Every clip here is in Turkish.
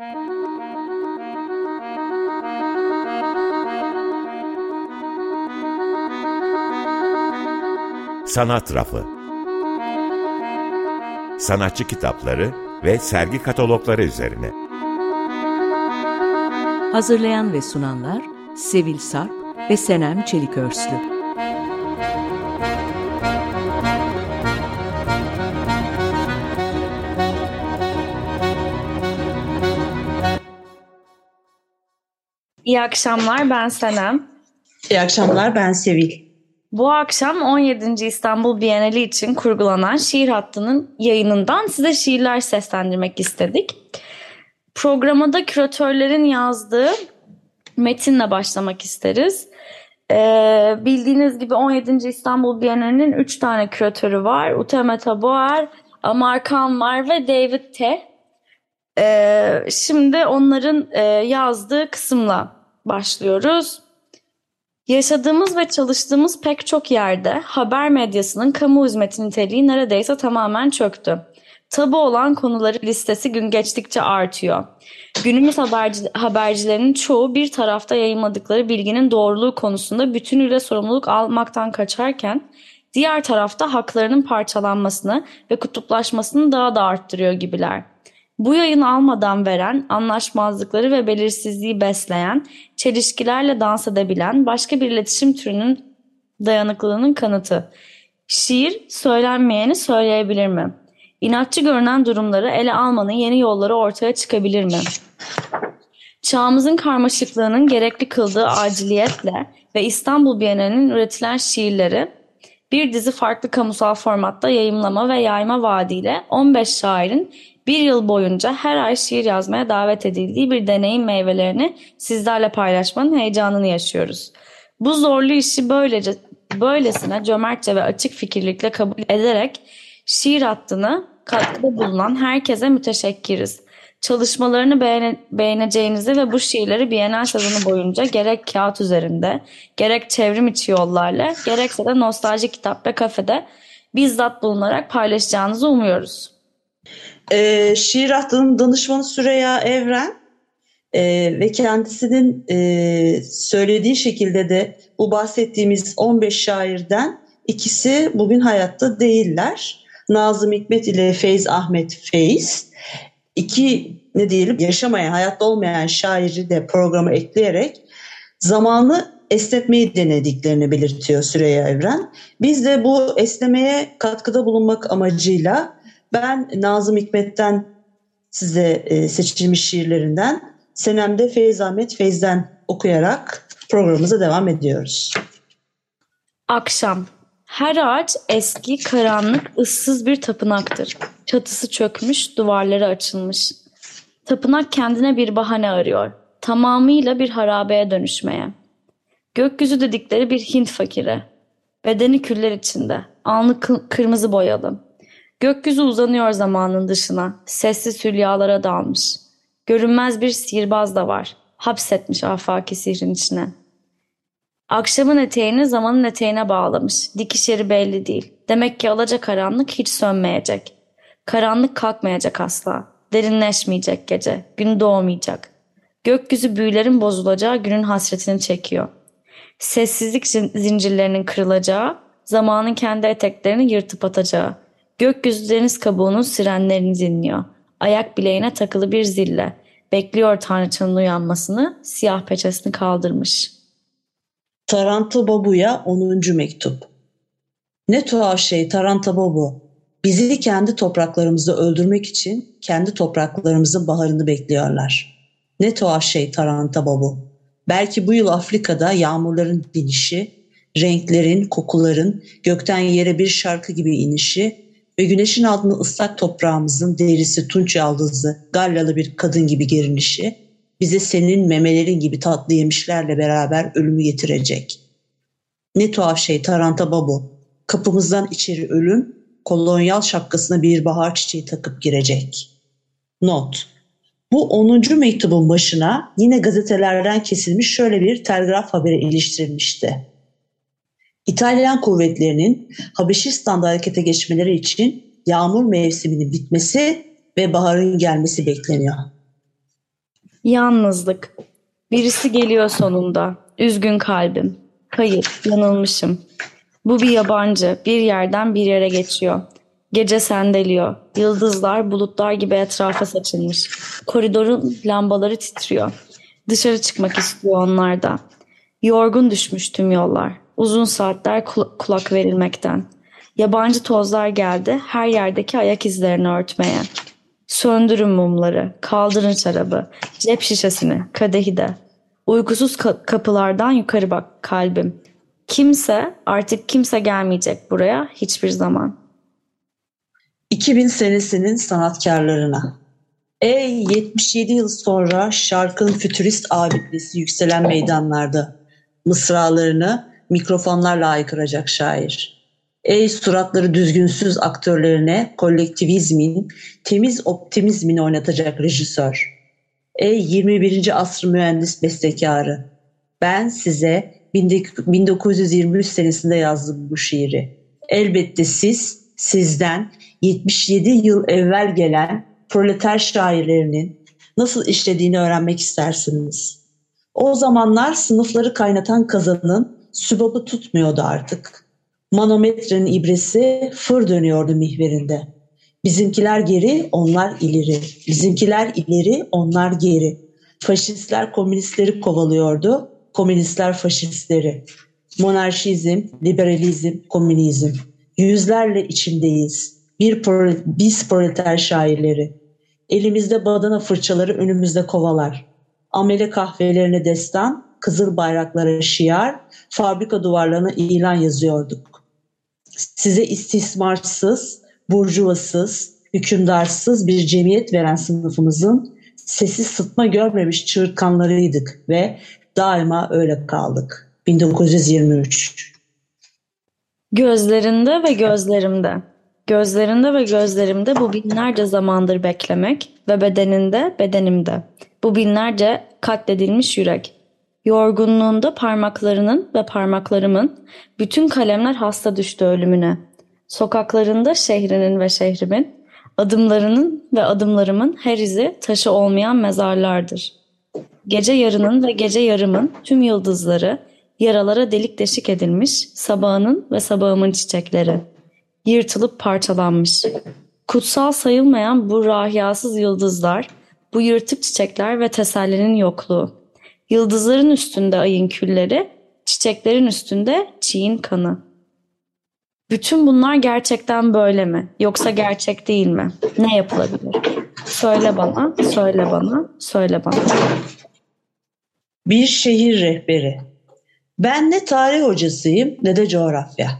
Sanat Rafı Sanatçı kitapları ve sergi katalogları üzerine. Hazırlayan ve sunanlar Sevil Sarp ve Senem Çelikörslü. İyi akşamlar ben Senem. İyi akşamlar ben Sevil. Bu akşam 17. İstanbul Bienali için kurgulanan şiir hattının yayınından size şiirler seslendirmek istedik. Programa da küratörlerin yazdığı metinle başlamak isteriz. Ee, bildiğiniz gibi 17. İstanbul Bienali'nin 3 tane küratörü var. Uteme Taboer, Amar Khan var ve David T. Ee, şimdi onların e, yazdığı kısımla başlıyoruz. Yaşadığımız ve çalıştığımız pek çok yerde haber medyasının kamu hizmeti niteliği neredeyse tamamen çöktü. Tabu olan konuların listesi gün geçtikçe artıyor. Günümüz haberci, habercilerinin çoğu bir tarafta yayınladıkları bilginin doğruluğu konusunda bütünüyle sorumluluk almaktan kaçarken diğer tarafta haklarının parçalanmasını ve kutuplaşmasını daha da arttırıyor gibiler. Bu yayını almadan veren, anlaşmazlıkları ve belirsizliği besleyen, çelişkilerle dans edebilen başka bir iletişim türünün dayanıklılığının kanıtı. Şiir söylenmeyeni söyleyebilir mi? İnatçı görünen durumları ele almanın yeni yolları ortaya çıkabilir mi? Çağımızın karmaşıklığının gerekli kıldığı aciliyetle ve İstanbul Bienali'nin üretilen şiirleri bir dizi farklı kamusal formatta yayımlama ve yayma vaadiyle 15 şairin bir yıl boyunca her ay şiir yazmaya davet edildiği bir deneyim meyvelerini sizlerle paylaşmanın heyecanını yaşıyoruz. Bu zorlu işi böylece böylesine cömertçe ve açık fikirlikle kabul ederek şiir hattını katkıda bulunan herkese müteşekkiriz. Çalışmalarını beğene, beğeneceğinizi ve bu şiirleri Bienal sezonu boyunca gerek kağıt üzerinde, gerek çevrim içi yollarla, gerekse de nostalji kitap ve kafede bizzat bulunarak paylaşacağınızı umuyoruz. Ee, şiir hattının danışmanı Süreya Evren e, ve kendisinin e, söylediği şekilde de bu bahsettiğimiz 15 şairden ikisi bugün hayatta değiller. Nazım Hikmet ile Feyz Ahmet Feyz iki ne diyelim yaşamayan, hayatta olmayan şairi de programa ekleyerek zamanı esnetmeyi denediklerini belirtiyor Süreyya Evren. Biz de bu esnemeye katkıda bulunmak amacıyla ben Nazım Hikmet'ten size e, seçilmiş şiirlerinden, Senem'de Feyz Ahmet Feyz'den okuyarak programımıza devam ediyoruz. Akşam her ağaç eski, karanlık, ıssız bir tapınaktır. Çatısı çökmüş, duvarları açılmış. Tapınak kendine bir bahane arıyor. Tamamıyla bir harabeye dönüşmeye. Gökyüzü dedikleri bir Hint fakiri. Bedeni küller içinde. Alnı kırmızı boyalı. Gökyüzü uzanıyor zamanın dışına. Sessiz hülyalara dalmış. Görünmez bir sihirbaz da var. Hapsetmiş afaki sihrin içine. Akşamın eteğini zamanın eteğine bağlamış. Dikiş yeri belli değil. Demek ki alaca karanlık hiç sönmeyecek. Karanlık kalkmayacak asla. Derinleşmeyecek gece. Gün doğmayacak. Gökyüzü büyülerin bozulacağı günün hasretini çekiyor. Sessizlik zincirlerinin kırılacağı, zamanın kendi eteklerini yırtıp atacağı. Gökyüzü deniz kabuğunun sirenlerini dinliyor. Ayak bileğine takılı bir zille. Bekliyor tanrıçanın uyanmasını, siyah peçesini kaldırmış.'' Taranta Babu'ya 10. mektup. Ne tuhaf şey Taranta Babu. Bizi kendi topraklarımızda öldürmek için kendi topraklarımızın baharını bekliyorlar. Ne tuhaf şey Taranta Babu. Belki bu yıl Afrika'da yağmurların dinişi, renklerin, kokuların gökten yere bir şarkı gibi inişi ve güneşin altında ıslak toprağımızın derisi tunç yaldızlı, gallalı bir kadın gibi gerinişi bize senin memelerin gibi tatlı yemişlerle beraber ölümü getirecek. Ne tuhaf şey Taranta Babu. Kapımızdan içeri ölüm, kolonyal şapkasına bir bahar çiçeği takıp girecek. Not. Bu 10. mektubun başına yine gazetelerden kesilmiş şöyle bir telgraf haberi iliştirilmişti. İtalyan kuvvetlerinin Habeşistan'da harekete geçmeleri için yağmur mevsiminin bitmesi ve baharın gelmesi bekleniyor. Yalnızlık. Birisi geliyor sonunda. Üzgün kalbim. Hayır, yanılmışım. Bu bir yabancı, bir yerden bir yere geçiyor. Gece sendeliyor. Yıldızlar bulutlar gibi etrafa saçılmış. Koridorun lambaları titriyor. Dışarı çıkmak istiyor onlar da. Yorgun düşmüş tüm yollar. Uzun saatler kulak verilmekten. Yabancı tozlar geldi her yerdeki ayak izlerini örtmeye. Söndürün mumları, kaldırın şarabı, cep şişesini, kadehi de. Uykusuz ka- kapılardan yukarı bak kalbim. Kimse, artık kimse gelmeyecek buraya hiçbir zaman. 2000 senesinin sanatkarlarına. Ey 77 yıl sonra şarkının fütürist abidesi yükselen meydanlarda mısralarını mikrofonlarla aykıracak şair. Ey suratları düzgünsüz aktörlerine kolektivizmin, temiz optimizmini oynatacak rejisör. Ey 21. asr mühendis bestekarı. Ben size 1923 senesinde yazdım bu şiiri. Elbette siz, sizden 77 yıl evvel gelen proleter şairlerinin nasıl işlediğini öğrenmek istersiniz. O zamanlar sınıfları kaynatan kazanın sübabı tutmuyordu artık. Manometrenin ibresi fır dönüyordu mihverinde. Bizimkiler geri, onlar ileri. Bizimkiler ileri, onlar geri. Faşistler komünistleri kovalıyordu, komünistler faşistleri. Monarşizm, liberalizm, komünizm. Yüzlerle içindeyiz. Bir pro, biz proleter şairleri. Elimizde badana fırçaları, önümüzde kovalar. Amele kahvelerine destan, kızıl bayraklara şiar, fabrika duvarlarına ilan yazıyorduk. Size istismarsız, burjuvasız, hükümdarsız bir cemiyet veren sınıfımızın sessiz sıtma görmemiş çığırtkanlarıydık ve daima öyle kaldık. 1923 Gözlerinde ve gözlerimde. Gözlerinde ve gözlerimde bu binlerce zamandır beklemek ve bedeninde bedenimde. Bu binlerce katledilmiş yürek. Yorgunluğunda parmaklarının ve parmaklarımın bütün kalemler hasta düştü ölümüne. Sokaklarında şehrinin ve şehrimin, adımlarının ve adımlarımın her izi taşı olmayan mezarlardır. Gece yarının ve gece yarımın tüm yıldızları, yaralara delik deşik edilmiş sabahının ve sabahımın çiçekleri. Yırtılıp parçalanmış. Kutsal sayılmayan bu rahiyasız yıldızlar, bu yırtık çiçekler ve tesellinin yokluğu. Yıldızların üstünde ayın külleri, çiçeklerin üstünde çiğin kanı. Bütün bunlar gerçekten böyle mi? Yoksa gerçek değil mi? Ne yapılabilir? Söyle bana, söyle bana, söyle bana. Bir şehir rehberi. Ben ne tarih hocasıyım ne de coğrafya.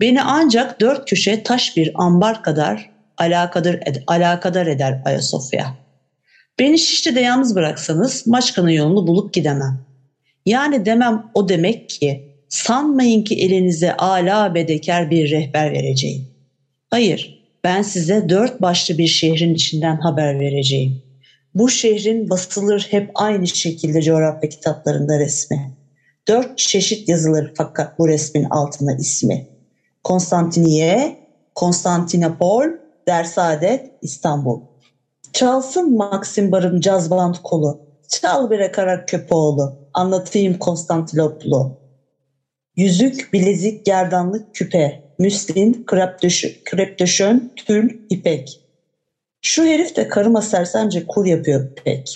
Beni ancak dört köşe taş bir ambar kadar alakadar, ed alakadar eder Ayasofya. Beni Şişli'de yalnız bıraksanız Maçka'nın yolunu bulup gidemem. Yani demem o demek ki sanmayın ki elinize ala bedekar bir rehber vereceğim. Hayır, ben size dört başlı bir şehrin içinden haber vereceğim. Bu şehrin basılır hep aynı şekilde coğrafya kitaplarında resmi. Dört çeşit yazılır fakat bu resmin altında ismi. Konstantiniye, Konstantinopol, Dersaadet, İstanbul. Çalsın Maxim Bar'ın caz band kolu. Çal bre kara köpoğlu. Anlatayım Konstantinoplu. Yüzük, bilezik, gerdanlık, küpe. Müslin, krepdöşön, tül, ipek. Şu herif de karıma sersence kur yapıyor pek.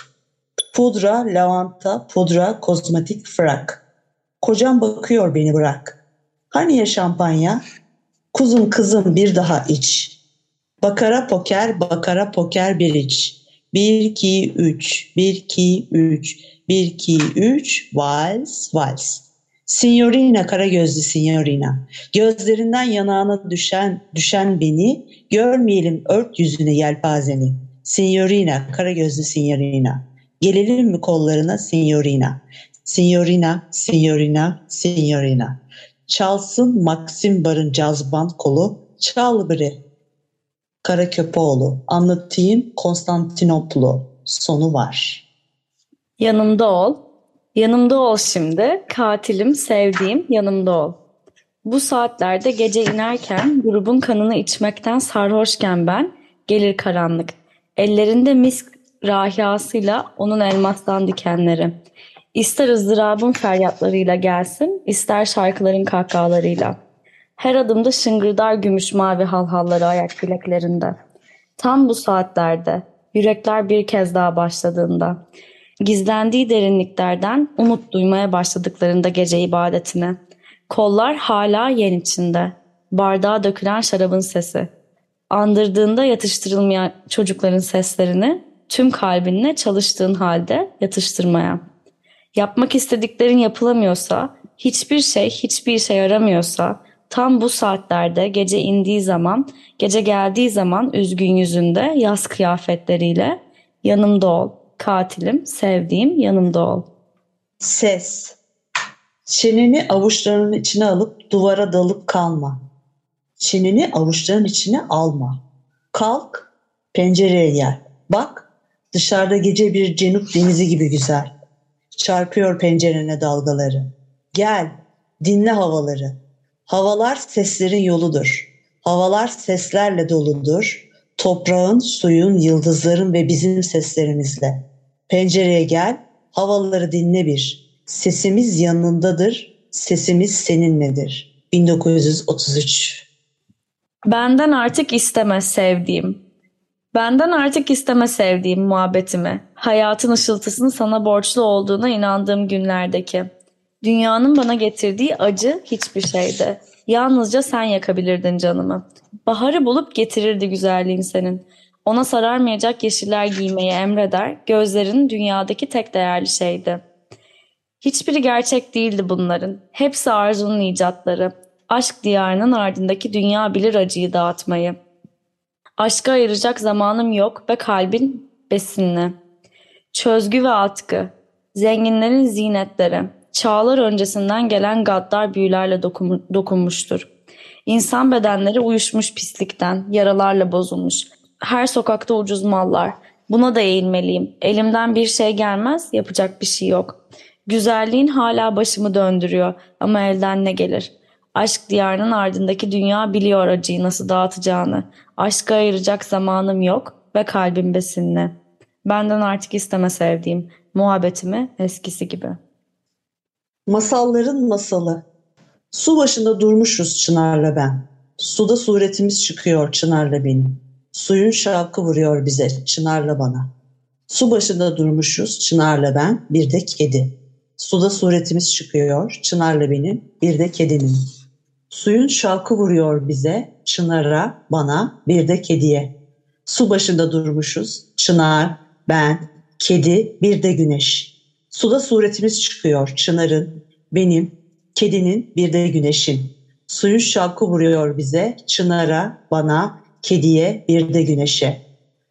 Pudra, lavanta, pudra, kozmetik, frak. Kocam bakıyor beni bırak. Hani ya şampanya? Kuzum kızım bir daha iç. Bakara poker, bakara poker bir iç. 1 2 3 1 2 3 1 2 3 vals vals. Signorina kara gözlü signorina. Gözlerinden yanağına düşen düşen beni görmeyelim ört yüzüne yelpazeni. Signorina kara gözlü signorina. Gelelim mi kollarına signorina. Signorina, signorina, signorina. Çalsın Maxim Bar'ın cazban kolu. Çal bre. Karaköpoğlu. Anlatayım Konstantinoplu. Sonu var. Yanımda ol. Yanımda ol şimdi. Katilim, sevdiğim yanımda ol. Bu saatlerde gece inerken grubun kanını içmekten sarhoşken ben gelir karanlık. Ellerinde misk rahiyasıyla onun elmastan dikenleri. İster ızdırabın feryatlarıyla gelsin, ister şarkıların kahkahalarıyla. Her adımda şıngırdar gümüş mavi halhalları ayak bileklerinde. Tam bu saatlerde, yürekler bir kez daha başladığında, gizlendiği derinliklerden umut duymaya başladıklarında gece ibadetine, kollar hala yen içinde, bardağa dökülen şarabın sesi, andırdığında yatıştırılmayan çocukların seslerini tüm kalbinle çalıştığın halde yatıştırmaya. Yapmak istediklerin yapılamıyorsa, hiçbir şey hiçbir şey yaramıyorsa, tam bu saatlerde gece indiği zaman, gece geldiği zaman üzgün yüzünde yaz kıyafetleriyle yanımda ol, katilim, sevdiğim yanımda ol. Ses. Çeneni avuçlarının içine alıp duvara dalıp kalma. Çeneni avuçların içine alma. Kalk, pencereye gel. Bak, dışarıda gece bir cenuk denizi gibi güzel. Çarpıyor pencerene dalgaları. Gel, dinle havaları. Havalar seslerin yoludur. Havalar seslerle doludur. Toprağın, suyun, yıldızların ve bizim seslerimizle. Pencereye gel, havaları dinle bir. Sesimiz yanındadır, sesimiz seninledir. 1933 Benden artık isteme sevdiğim. Benden artık isteme sevdiğim muhabbetimi. Hayatın ışıltısını sana borçlu olduğuna inandığım günlerdeki. Dünyanın bana getirdiği acı hiçbir şeydi. Yalnızca sen yakabilirdin canımı. Baharı bulup getirirdi güzelliğin senin. Ona sararmayacak yeşiller giymeyi emreder, gözlerin dünyadaki tek değerli şeydi. Hiçbiri gerçek değildi bunların. Hepsi arzunun icatları. Aşk diyarının ardındaki dünya bilir acıyı dağıtmayı. Aşka ayıracak zamanım yok ve kalbin besinli. Çözgü ve atkı, zenginlerin zinetleri, çağlar öncesinden gelen gaddar büyülerle dokun, dokunmuştur. İnsan bedenleri uyuşmuş pislikten, yaralarla bozulmuş. Her sokakta ucuz mallar. Buna da eğilmeliyim. Elimden bir şey gelmez, yapacak bir şey yok. Güzelliğin hala başımı döndürüyor ama elden ne gelir? Aşk diyarının ardındaki dünya biliyor acıyı nasıl dağıtacağını. Aşka ayıracak zamanım yok ve kalbim besinli. Benden artık isteme sevdiğim muhabbetimi eskisi gibi. Masalların masalı. Su başında durmuşuz Çınar'la ben. Suda suretimiz çıkıyor Çınar'la benim. Suyun şarkı vuruyor bize Çınar'la bana. Su başında durmuşuz Çınar'la ben, bir de kedi. Suda suretimiz çıkıyor Çınar'la benim, bir de kedinin. Suyun şarkı vuruyor bize, Çınar'a, bana, bir de kediye. Su başında durmuşuz, Çınar, ben, kedi, bir de güneş. Suda suretimiz çıkıyor, Çınar'ın, benim, kedinin, bir de güneşin. Suyun şarkı vuruyor bize, Çınar'a, bana, kediye, bir de güneşe.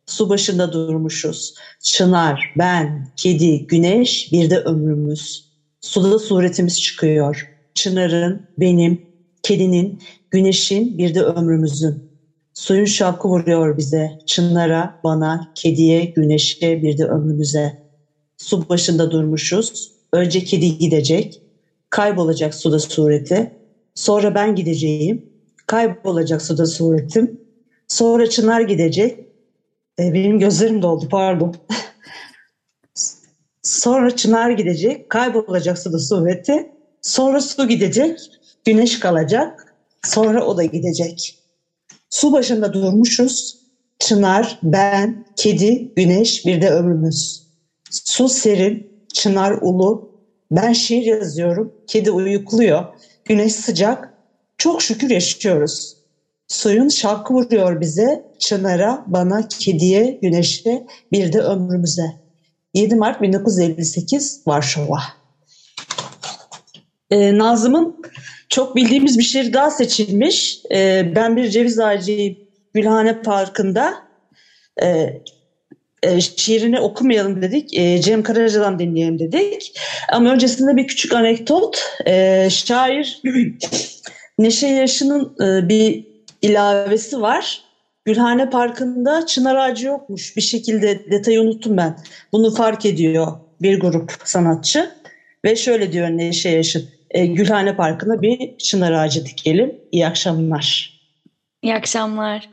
Su başında durmuşuz. Çınar, ben, kedi, güneş, bir de ömrümüz. Suda suretimiz çıkıyor. Çınar'ın, benim, kedinin, güneşin, bir de ömrümüzün. Suyun şapkı vuruyor bize, çınlara, bana, kediye, güneşe, bir de ömrümüze. Su başında durmuşuz. Önce kedi gidecek, kaybolacak suda sureti. Sonra ben gideceğim, kaybolacak suda suretim. Sonra çınar gidecek. E, benim gözlerim doldu, pardon. Sonra çınar gidecek, kaybolacak suda sureti. Sonra su gidecek, güneş kalacak, sonra o da gidecek. Su başında durmuşuz, çınar, ben, kedi, güneş, bir de ömrümüz. Su serin, çınar ulu, ben şiir yazıyorum, kedi uyukluyor, güneş sıcak, çok şükür yaşıyoruz. Suyun şarkı vuruyor bize, çınara, bana, kediye, güneşe, bir de ömrümüze. 7 Mart 1958 Varşova. Ee, Nazım'ın çok bildiğimiz bir şiir daha seçilmiş. Ee, ben bir ceviz ağacıyım Gülhane Parkı'nda. Ee, e, şiirini okumayalım dedik. E, Cem Karaca'dan dinleyelim dedik. Ama öncesinde bir küçük anekdot. E, şair Neşe Yaşı'nın e, bir ilavesi var. Gülhane Parkı'nda çınar ağacı yokmuş. Bir şekilde detayı unuttum ben. Bunu fark ediyor bir grup sanatçı. Ve şöyle diyor Neşe Yaşın Gülhane Parkı'na bir çınar ağacı dikelim. İyi akşamlar. İyi akşamlar.